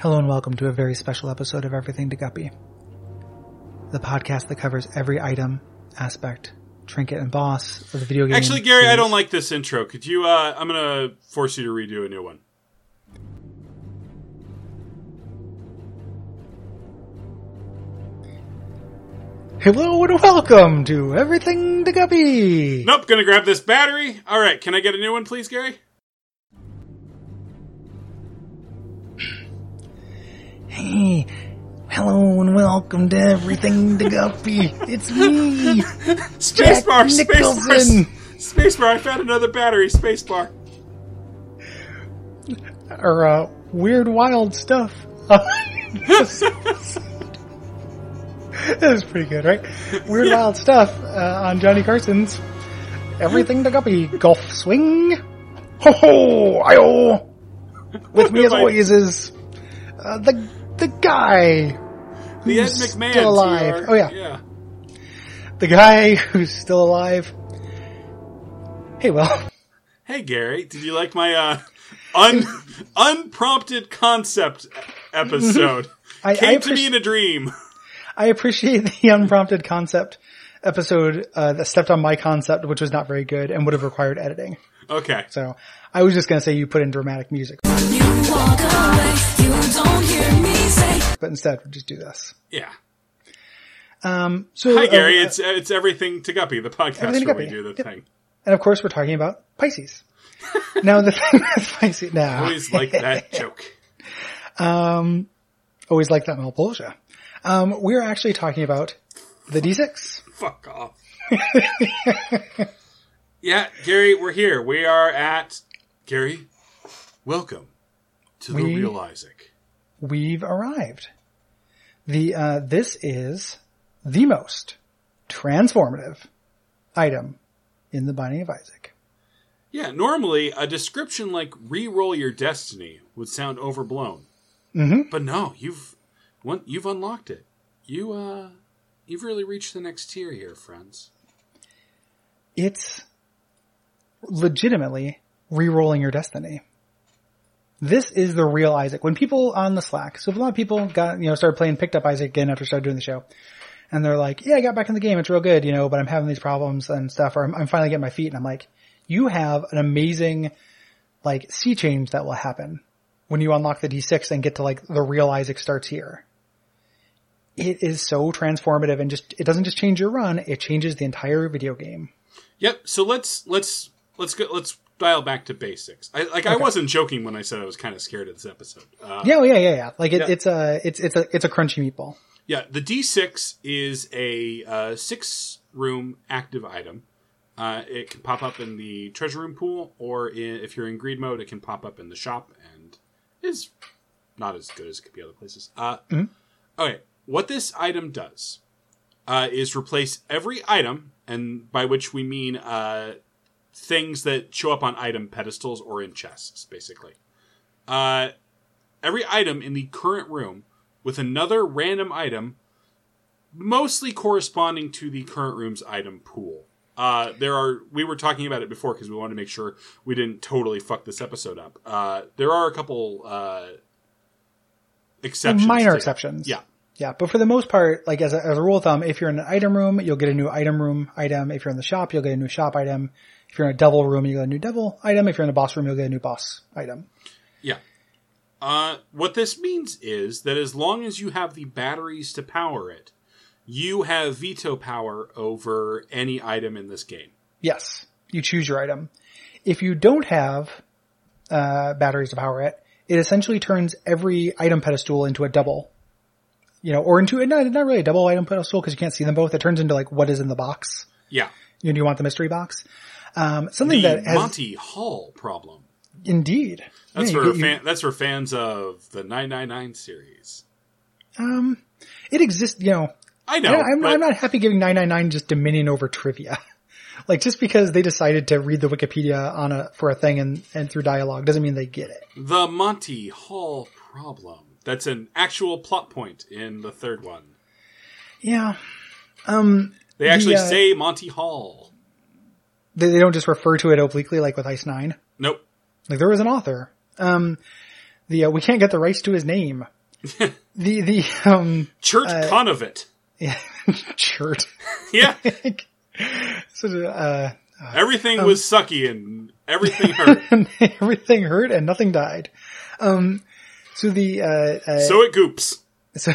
Hello and welcome to a very special episode of Everything to Guppy. The podcast that covers every item, aspect, trinket, and boss of the video game. Actually, Gary, I don't like this intro. Could you? Uh, I'm gonna force you to redo a new one. Hello and welcome to Everything to Guppy! Nope. Gonna grab this battery. All right. Can I get a new one, please, Gary? Hey, hello and welcome to Everything to Guppy! It's me! Jack Spacebar. Nicholson. Spacebar. Spacebar. I found another battery. Spacebar. or uh, weird wild stuff. That was pretty good, right? Weird wild stuff uh, on Johnny Carson's Everything to Guppy Golf Swing. Ho ho! Io! With me as always is uh, the the guy, The Ed who's McMahon. still alive. TR. Oh, yeah. Yeah. the guy who's still alive. Hey, well, Hey, Gary. Did you like my uh, un unprompted concept episode? I, Came I, to me in a dream. I appreciate the unprompted concept episode uh, that stepped on my concept, which was not very good and would have required editing. Okay. So I was just going to say you put in dramatic music, away, you don't hear me say. but instead we'll just do this. Yeah. Um, so Hi, Gary. uh, it's it's everything to Guppy, the podcast where we do the Yep. thing. and of course we're talking about Pisces. now the thing with Pisces now, Always like that joke. um, always like that Malpolsha. Um, we're actually talking about the D6. Fuck off. yeah, Gary, we're here. We are at Gary. Welcome to the real Isaac. We've arrived. The uh, this is the most transformative item in the Binding of Isaac. Yeah, normally a description like "re-roll your destiny" would sound overblown, Mhm. but no, you've one, you've unlocked it. You uh, you've really reached the next tier here, friends. it's legitimately re-rolling your destiny. This is the real Isaac. When people on the Slack, so if a lot of people got, you know, started playing, picked up Isaac again after started doing the show, and they're like, yeah, I got back in the game, it's real good, you know, but I'm having these problems and stuff, or I'm, I'm finally getting my feet, and I'm like, you have an amazing, like, sea change that will happen when you unlock the D6 and get to like, the real Isaac starts here. It is so transformative and just, it doesn't just change your run, it changes the entire video game. Yep. So let's let's let's go. Let's dial back to basics. I, like I wasn't joking when I said I was kind of scared of this episode. Uh, Yeah, yeah, yeah, yeah. Like it, Yeah. it's a, it's, it's a, it's a crunchy meatball. Yeah, the D6 is a uh, six room active item. Uh, it can pop up in the treasure room pool, or in, if you're in greed mode, it can pop up in the shop and is not as good as it could be other places. Uh, Okay, what this item does uh, is replace every item, and by which we mean uh, things that show up on item pedestals or in chests, basically. Uh, every item in the current room with another random item, mostly corresponding to the current room's item pool. Uh, there are we were talking about it before because we wanted to make sure we didn't totally fuck this episode up. Uh, there are a couple uh, exceptions, Minor exceptions. Yeah, Yeah, but for the most part, like as a, as a rule of thumb, if you're in an item room, you'll get a new item room item. If you're in the shop, you'll get a new shop item. If you're in a devil room, you get a new devil item. If you're in a boss room, you'll get a new boss item. yeah. Uh, what this means is that as long as you have the batteries to power it, you have veto power over any item in this game. Yes, you choose your item. If you don't have uh, batteries to power it, it essentially turns every item pedestal into a double. You know, or into not not really a double item pedestal because you can't see them both. It turns into like what is in the box. Yeah, You, you want the mystery box? Um, something the that has Monty Hall problem. indeed. That's Yeah, for you- fan, that's for fans of the 999 series. Um, it exists, you know, I know. I, am but I'm not happy giving 999 just dominion over trivia. like just because they decided to read the Wikipedia on a, for a thing and, and through dialogue doesn't mean they get it. the Monty Hall problem. That's an actual plot point in the third one. Yeah. Um, They actually uh, say Monty Hall. They, don't just refer to it obliquely like with Ice 9. Nope. Like there was an author. Um, The uh, we can't get the rights to his name. the the um Chert Conovit. yeah, shirt. Yeah, so uh, everything Um, was sucky and everything hurt. and everything hurt and nothing died. Um, so the uh, uh so it goops. so,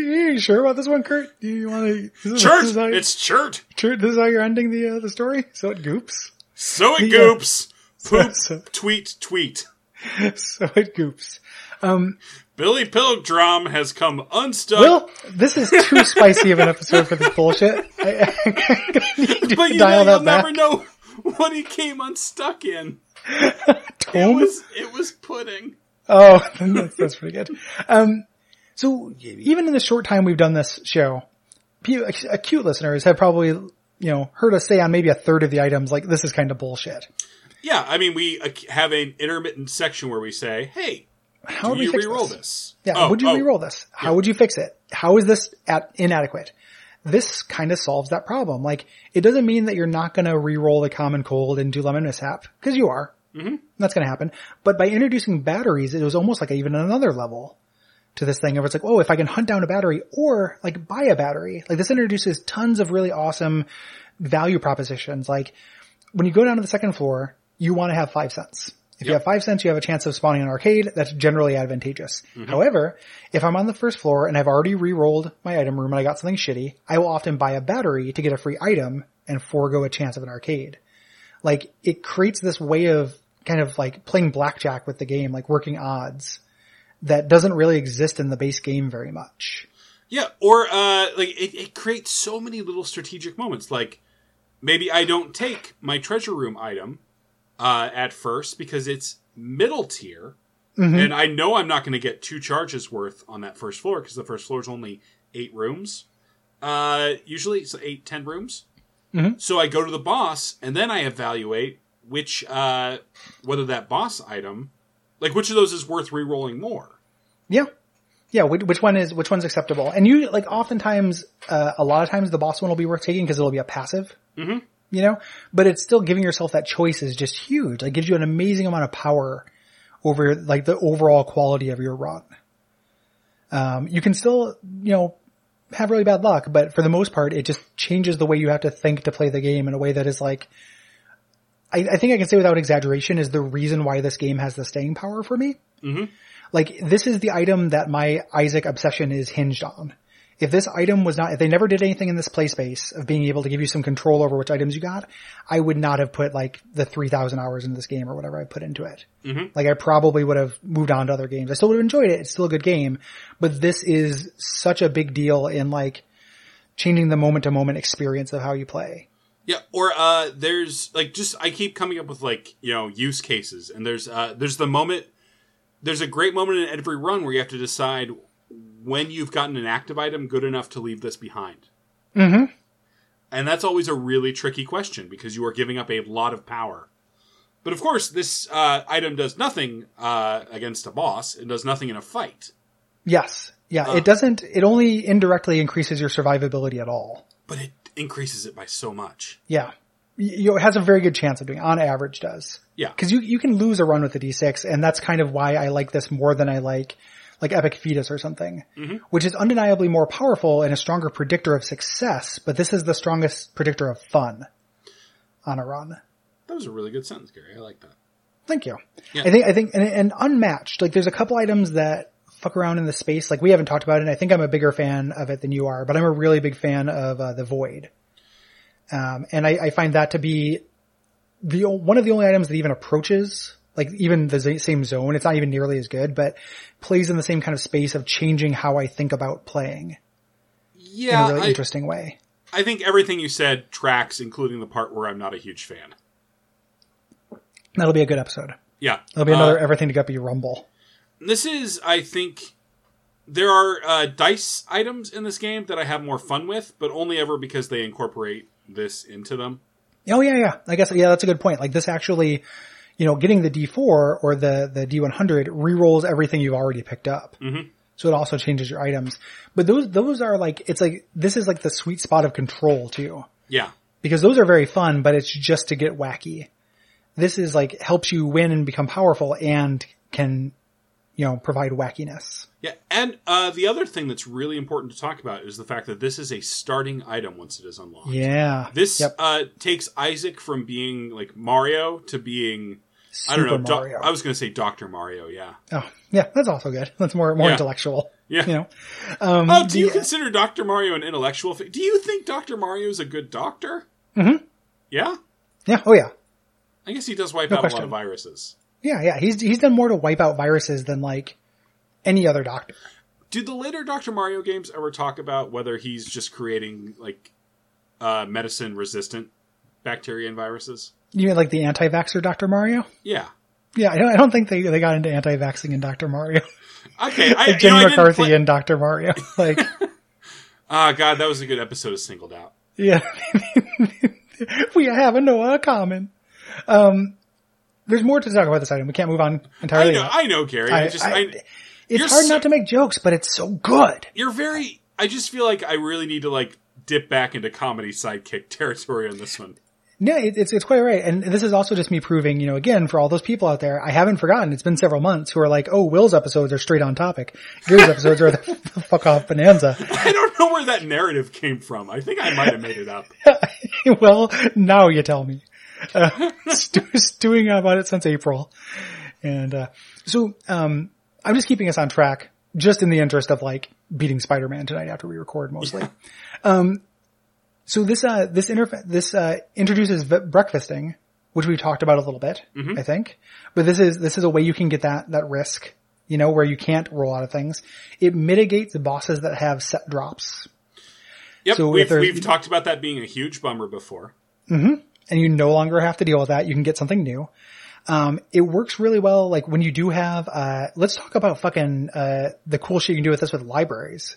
you sure about this one, Kurt? Do you want to? Chert! is how, It's chert. Chert, This is how you're ending the uh, the story. So it goops. So it The, uh, goops. Poop, so- tweet, tweet. So it goops. Um, Billy Pilgrim has come unstuck. Will, this is too spicy of an episode for this bullshit. I, I but you dial know, you'll back. never know what he came unstuck in. It was it was pudding. Oh, that's, that's pretty good. Um, so even in the short time we've done this show, acute listeners have probably, you know, heard us say on maybe a third of the items, like, this is kind of bullshit. Yeah, I mean we uh, have an intermittent section where we say, "Hey, How do would you fix re-roll this? this?" Yeah, Oh, would you oh, re-roll this? How would you fix it? How is this at inadequate? This kind of solves that problem. Like, it doesn't mean that you're not going to re-roll the common cold and do lemon mishap, because you are. Mm-hmm. That's going to happen. But by introducing batteries, it was almost like even another level to this thing of it's like, oh, if I can hunt down a battery or like buy a battery, like this introduces tons of really awesome value propositions. Like when you go down to the second floor, you want to have five cents. If you have five cents, you have a chance of spawning an arcade. That's generally advantageous. Mm-hmm. However, if I'm on the first floor and I've already re-rolled my item room and I got something shitty, I will often buy a battery to get a free item and forego a chance of an arcade. Like it creates this way of kind of like playing blackjack with the game, like working odds that doesn't really exist in the base game very much. Yeah, or uh, like it, it creates so many little strategic moments. Like maybe I don't take my treasure room item uh, at first because it's middle tier, and I know I'm not going to get two charges worth on that first floor because the first floor is only eight rooms. Uh, usually it's eight, ten rooms. So I go to the boss, and then I evaluate which uh, whether that boss item, like which of those is worth re-rolling more. Yeah. Yeah, which, which one is, which one's acceptable? And you, like, oftentimes, uh, a lot of times the boss one will be worth taking because it'll be a passive. Mm-hmm. You know? But it's still giving yourself that choice is just huge. Like, gives you an amazing amount of power over, like, the overall quality of your run. Um, you can still, you know, have really bad luck, but for the most part, it just changes the way you have to think to play the game in a way that is like, I, I think I can say without exaggeration is the reason why this game has the staying power for me like this is the item that my Isaac obsession is hinged on. If this item was not, if they never did anything in this play space of being able to give you some control over which items you got, I would not have put like the 3000 hours into this game or whatever I put into it. Like I probably would have moved on to other games. I still would have enjoyed it. It's still a good game, but this is such a big deal in like changing the moment to moment experience of how you play. Yeah, or uh there's like just I keep coming up with like, you know, use cases and there's uh there's the moment there's a great moment in every run where you have to decide when you've gotten an active item good enough to leave this behind. Mhm. And that's always a really tricky question because you are giving up a lot of power. But of course, this uh, item does nothing uh, against a boss. It does nothing in a fight. Yes. Yeah. It doesn't, it only indirectly increases your survivability at all. But it increases it by so much. Yeah. You know, it has a very good chance of doing, on average does. Yeah. Cause you, you can lose a run with the D6 and that's kind of why I like this more than I like, like Epic Fetus or something, which is undeniably more powerful and a stronger predictor of success, but this is the strongest predictor of fun on a run. That was a really good sentence, Gary. I like that. Thank you. Yeah. I think, I think, and, and unmatched, like there's a couple items that fuck around in the space, like we haven't talked about it, and I think I'm a bigger fan of it than you are, but I'm a really big fan of uh, the Void. Um, and I, I find that to be the, one of the only items that even approaches, like even the z- same zone, it's not even nearly as good, but plays in the same kind of space of changing how I think about playing in Yeah, a really I, interesting way. I think everything you said tracks, including the part where I'm not a huge fan. That'll be a good episode. Yeah, That'll be another Uh, Everything to Guppy Rumble. this is, I think, there are uh, dice items in this game that I have more fun with, but only ever because they incorporate this into them. Oh yeah, yeah. I guess yeah, that's a good point. Like this actually, you know, getting the D4 or the the D100 re-rolls everything you've already picked up. Mm-hmm. So it also changes your items. But those those are like it's like this is like the sweet spot of control too, Yeah, because those are very fun, but it's just to get wacky. This is like helps you win and become powerful and can, you know, provide wackiness. Yeah, and uh, the other thing that's really important to talk about is the fact that this is a starting item once it is unlocked. Yeah. This Yep. uh, takes Isaac from being like Mario to being I don't know. Super Do- Mario. I was going to say Doctor Mario. Yeah. Oh, yeah, that's also good. That's more more Yeah. intellectual. Yeah. You know. Um, Oh, do you the- consider Doctor Mario an intellectual? Fi- do you think Doctor Mario is a good doctor? Mm-hmm. Yeah, yeah. Oh yeah. I guess he does wipe No out a lot of viruses. Yeah, yeah. He's he's done more to wipe out viruses than like any other doctor. Did the later Doctor Mario games ever talk about whether he's just creating like uh, medicine resistant bacteria and viruses? You mean like the anti-vaxxer Dr. Mario? Yeah. Yeah, I don't, I don't think they, they got into anti-vaxxing in Dr. Mario. Okay. I, Like you know, Jenny I didn't McCarthy play- and Dr. Mario. Like, Ah, God, that was a good episode of Singled Out. yeah. we have a Noah common. Um, there's more to talk about this item. We can't move on entirely. I know. I know, Gary. I, I- just, I- it's hard so- not to make jokes, but it's so good. you're very. I just feel like I really need to like dip back into comedy sidekick territory on this one. Yeah, it, it's it's quite right, and this is also just me proving, you know, again for all those people out there, I haven't forgotten. It's been several months who are like, "Oh, Will's episodes are straight on topic. Gary's episodes are the, the fuck off bonanza." I don't know where that narrative came from. I think I might have made it up. well, now you tell me. Uh, stewing about it since April, and uh, so um, I'm just keeping us on track, just in the interest of like beating Spider-Man tonight after we record mostly. Um, so this uh, this this uh, introduces v- breakfasting, which we talked about a little bit, I think. But this is this is a way you can get that that risk, you know, where you can't roll out of things. It mitigates bosses that have set drops. Yep, So we've we've talked about that being a huge bummer before. And you no longer have to deal with that. You can get something new. Um, it works really well. Like when you do have, uh, let's talk about fucking, uh, the cool shit you can do with this with libraries.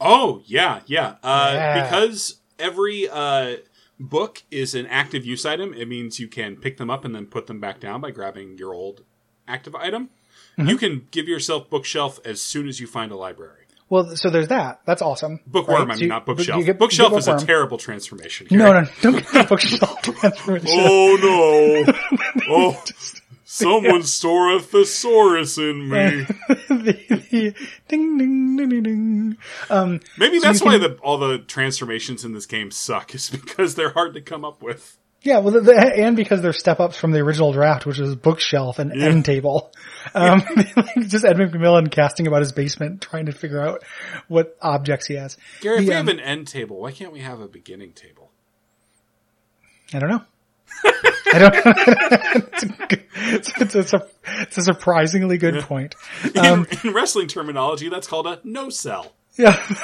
Oh yeah, yeah. Uh, Yeah. Because every uh, book is an active use item. It means you can pick them up and then put them back down by grabbing your old active item. Mm-hmm. You can give yourself bookshelf as soon as you find a library. Well, so there's that. That's awesome. Bookworm, right? I So mean, you- not bookshelf. get- bookshelf is a terrible transformation. No, no, don't get the bookshelf transformation. Oh no! oh, someone store a thesaurus in me. the, the, ding, ding, ding, ding, ding. Um, Maybe So that's you why the, all the transformations in this game suck. Is because they're hard to come up with. Yeah, well, the, the, and because they're step ups from the original draft, which is bookshelf and end table. Um, like just Ed McMillen casting about his basement, trying to figure out what objects he has. Gary, if we um, have an end table, why can't we have a beginning table? I don't know. I don't. it's, a good, it's, a it's a surprisingly good point. In, in wrestling terminology, that's called a no sell. Yeah.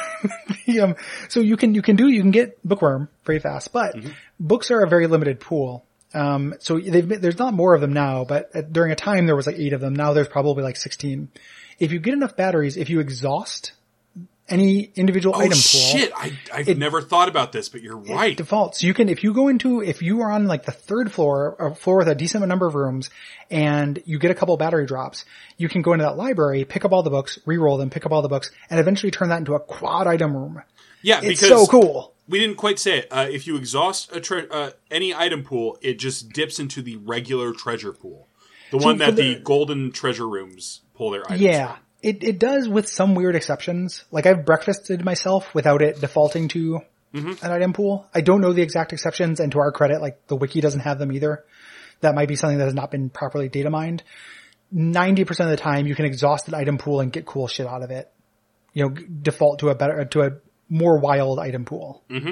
The, um, so you can you can do you can get bookworm very fast, but books are a very limited pool. Um, so there's not more of them now, but at, during a time there was like eight of them. Now there's probably like sixteen. If you get enough batteries, if you exhaust any individual Oh item pool, shit! I, I've never thought about this, but you're right. defaults. You can, if you go into, if you are on like the third floor, a floor with a decent number of rooms, and you get a couple battery drops, you can go into that library, pick up all the books, re-roll them, pick up all the books, and eventually turn that into a quad item room. yeah, It's because so cool. we didn't quite say it. Uh, if you exhaust a tre- uh, any item pool, it just dips into the regular treasure pool, the one that the, the- golden treasure rooms pull their items. Yeah. from. It, it does with some weird exceptions. Like I've breakfasted myself without it defaulting to Mm-hmm. an item pool. I don't know the exact exceptions and to our credit, like the wiki doesn't have them either. That might be something that has not been properly data mined. 90% of the time you can exhaust an item pool and get cool shit out of it. You know, default to a better, to a more wild item pool. Mm-hmm.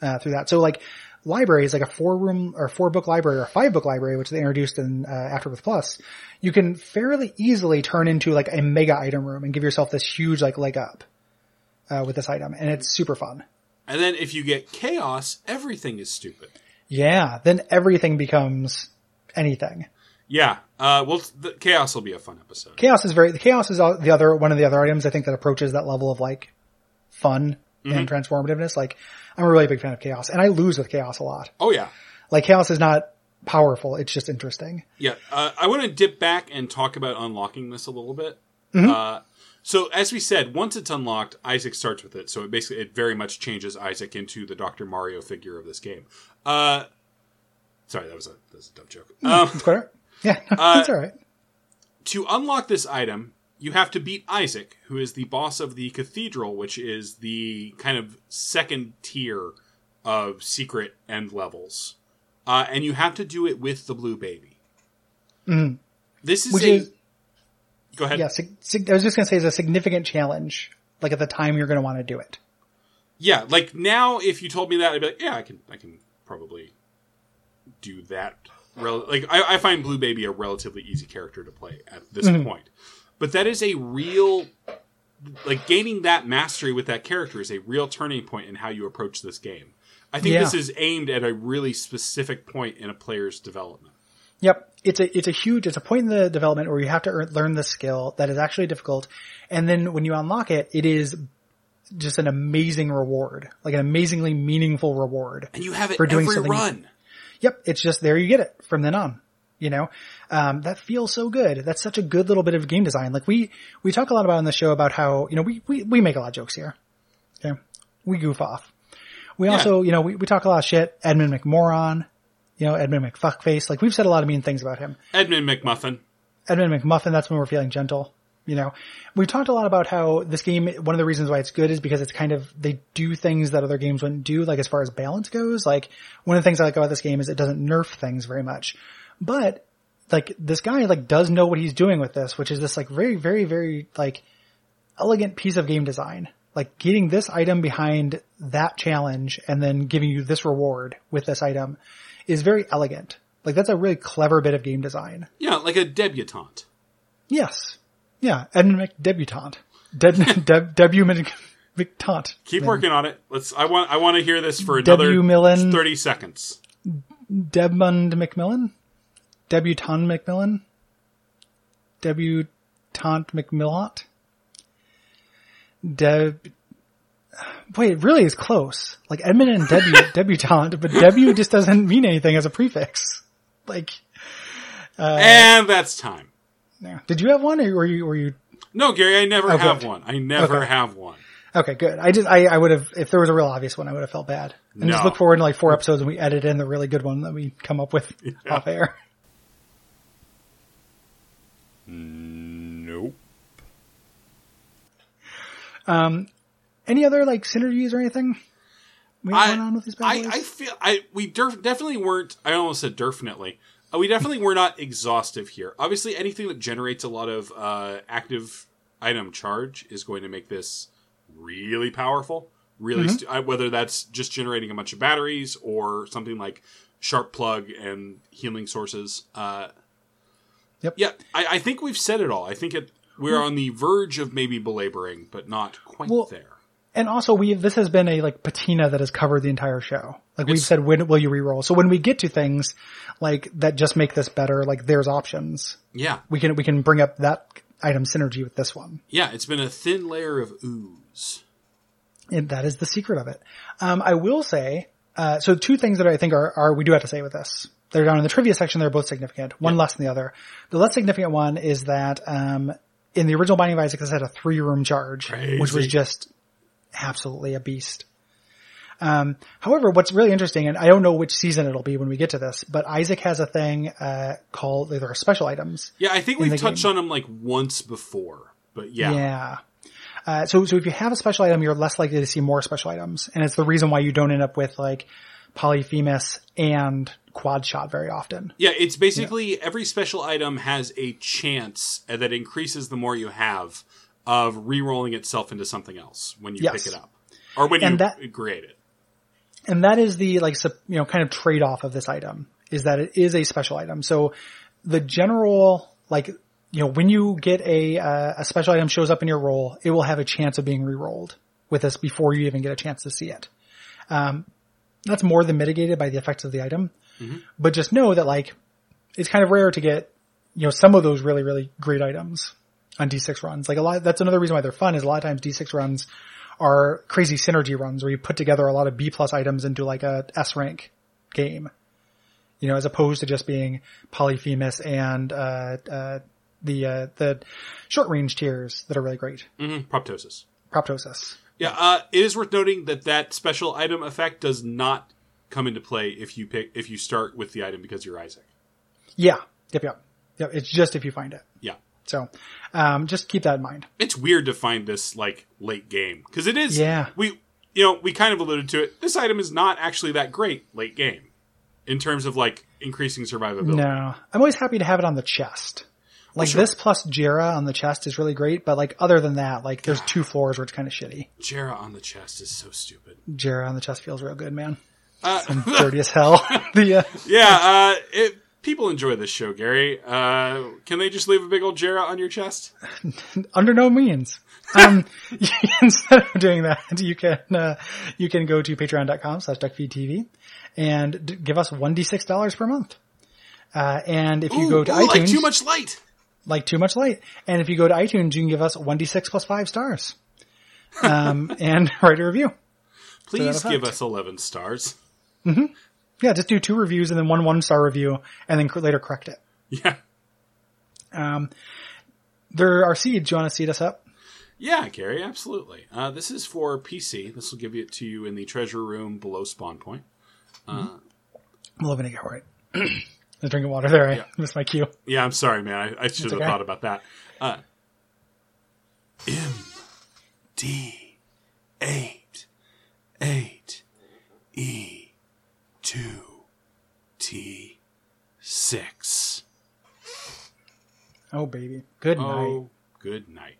Uh, through that. So like libraries, like a four room or four book library or five book library, which they introduced in, uh, Afterbirth Plus, you can fairly easily turn into like a mega item room and give yourself this huge like leg up, uh, with this item. And it's super fun. And then if you get chaos, everything is stupid. Yeah. Then everything becomes anything. Yeah. Uh, well, the chaos will be a fun episode. Chaos is very, the chaos is all- the other, one of the other items I think that approaches that level of like fun and transformativeness. Like I'm a really big fan of chaos and I lose with chaos a lot. Oh yeah. Like chaos is not powerful. It's just interesting. Yeah, uh, I want to dip back and talk about unlocking this a little bit. Mm-hmm. Uh, so, as we said, once it's unlocked, Isaac starts with it. So it basically it very much changes Isaac into the Doctor Mario figure of this game. Uh, Sorry, that was a that was a dumb joke. Um, It's quite right. Yeah, no, Uh, it's all right. to unlock this item, you have to beat Isaac, who is the boss of the cathedral, which is the kind of second tier of secret end levels. Uh, and you have to do it with the blue baby. Mm. This is Mm-hmm. Which a. is- go ahead. Yeah, sig- sig- I was just going to say it's a significant challenge. Like at the time you're going to want to do it. Yeah, like now, if you told me that, I'd be like, yeah, I can, I can probably do that. Rel- like, I, I find Blue Baby a relatively easy character to play at this point, but that is a real, like, gaining that mastery with that character is a real turning point in how you approach this game. I think Yeah. this is aimed at a really specific point in a player's development. Yep. It's a, it's a huge, it's a point in the development where you have to earn, learn the skill that is actually difficult. And then when you unlock it, it is just an amazing reward, like an amazingly meaningful reward. And you have it For doing every something- run. Yep. It's just there you get it from then on. You know, um, that feels so good. That's such a good little bit of game design. Like we, we talk a lot about on the show about how, you know, we, we, we make a lot of jokes here. Okay. We goof off. We also, you know, we, we talk a lot of shit. Edmund McMoron, you know, Edmund McFuckface. Like we've said a lot of mean things about him. Edmund McMuffin. Edmund McMuffin, that's when we're feeling gentle. You know, we've talked a lot about how this game, one of the reasons why it's good is because it's kind of, they do things that other games wouldn't do, like as far as balance goes. Like, one of the things I like about this game is it doesn't nerf things very much. But, like, this guy, like, does know what he's doing with this, which is this, like, very, very, very, like, elegant piece of game design. Like, getting this item behind that challenge and then giving you this reward with this item is very elegant. Like, that's a really clever bit of game design. Yeah, like a debutante. Yes. Yeah, Edmund McDebutante. De- de- debut McDebutante. Keep working on it. Let's. I want. I want to hear this for another W. Millen. thirty seconds. Debmund McMillan? Debutante McMillan? Debutante McMillot? Deb... Wait, it really is close. Like Edmund and debu- debutante, but debut just doesn't mean anything as a prefix. Like, Uh, and that's time. yeah. did you have one or were you, were you No, Gary, I never Oh, have good. one. I never Okay. have one. Okay, good. I just, I, I would have, if there was a real obvious one, I would have felt bad. And just look forward to like four episodes and we edit in the really good one that we come up with off air. Nope. Um, Any other like synergies or anything we I, on with these bad I, boys? I feel I we derf, definitely weren't. I almost said definitely. Uh, we definitely were not exhaustive here. Obviously, anything that generates a lot of uh, active item charge is going to make this really powerful. Really, Mm-hmm. st- I, whether that's just generating a bunch of batteries or something like sharp plug and healing sources. Uh, Yep. Yeah, I, I think we've said it all. I think it. We're on the verge of maybe belaboring, but not quite Well, there. and also we this has been a like patina that has covered the entire show. Like we've said, when will you reroll? So when we get to things like that just make this better, like there's options. Yeah, We can we can bring up that item synergy with this one. yeah. It's been a thin layer of ooze. And that is the secret of it. Um, I will say, uh, so two things that I think are, are, we do have to say with this. They're down in the trivia section. They're both significant. One less than the other. The less significant one is that, um, in the original Binding of Isaac, this had a three room charge, which was just absolutely a beast. Um, however, what's really interesting, and I don't know which season it'll be when we get to this, but Isaac has a thing, uh, called, there are special items. Yeah, I think we've touched game. on them like once before, but yeah. Yeah. Uh, so, so if you have a special item, you're less likely to see more special items. And it's the reason why you don't end up with like Polyphemus and Quad Shot very often. Yeah, it's basically every special item has a chance that increases the more you have of re-rolling itself into something else when you Yes. pick it up. Or when And you that- create it. And that is the like, you know, kind of trade off of this item is that it is a special item. So the general, like, you know, when you get a, uh, a special item shows up in your roll, it will have a chance of being re-rolled with us before you even get a chance to see it. Um, that's more than mitigated by the effects of the item. But just know that like, it's kind of rare to get, you know, some of those really, really great items on D6 runs. Like a lot, that's another reason why they're fun is a lot of times D6 runs are crazy synergy runs where you put together a lot of B plus items into like a S rank game. You know, as opposed to just being Polyphemus and, uh, uh, the, uh, the short range tiers that are really great. hmm Proptosis. Proptosis. Yeah, uh, it is worth noting that that special item effect does not come into play if you pick if you start with the item because you're Isaac. Yeah. Yep. Yep. Yep. It's just if you find it. Yeah. So, um, just keep that in mind. It's weird to find this like late game because it is. Yeah. We you know we kind of alluded to it. This item is not actually that great late game in terms of like increasing survivability. No, I'm always happy to have it on the chest. Like sure. this plus Jera on the chest is really great, but like other than that, like there's two floors where it's kind of shitty. Jera on the chest is so stupid. Jera on the chest feels real good, man. Uh, Dirty as hell. the uh, yeah, uh, it, people enjoy this show, Gary. Uh, can they just leave a big old Jera on your chest? under no means. Um, instead of doing that, you can uh, you can go to patreon.com slash duckfeedtv and d- give us one d six dollars per month. Uh, and if you Ooh, go to ooh, iTunes, like too much light. like too much light. And if you go to iTunes, you can give us 1d6 plus 5 stars. Um, and write a review. Please give us eleven stars. Yeah, just do two reviews and then one one star review and then later correct it. Yeah, Um, there are seeds. Do you want to seed us up? yeah, Gary, absolutely. Uh, this is for PC. This will give it to you in the treasure room below spawn point. I'm loving it. All right. I'm drinking water there. I Yeah. missed my cue. Yeah, I'm sorry, man. I, I should have okay. thought about that. Uh, M D eight eight E two T six. Oh, baby. Good oh, night. Oh, good night.